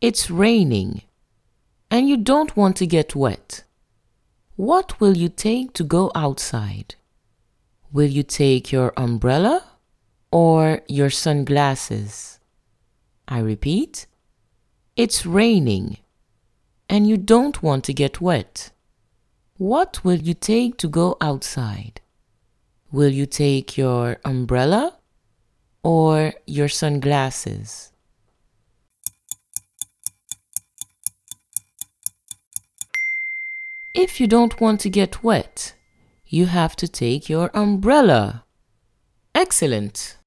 It's raining and you don't want to get wet. What will you take to go outside? Will you take your umbrella or your sunglasses? I repeat, it's raining and you don't want to get wet. What will you take to go outside? Will you take your umbrella or your sunglasses? If you don't want to get wet, you have to take your umbrella. Excellent!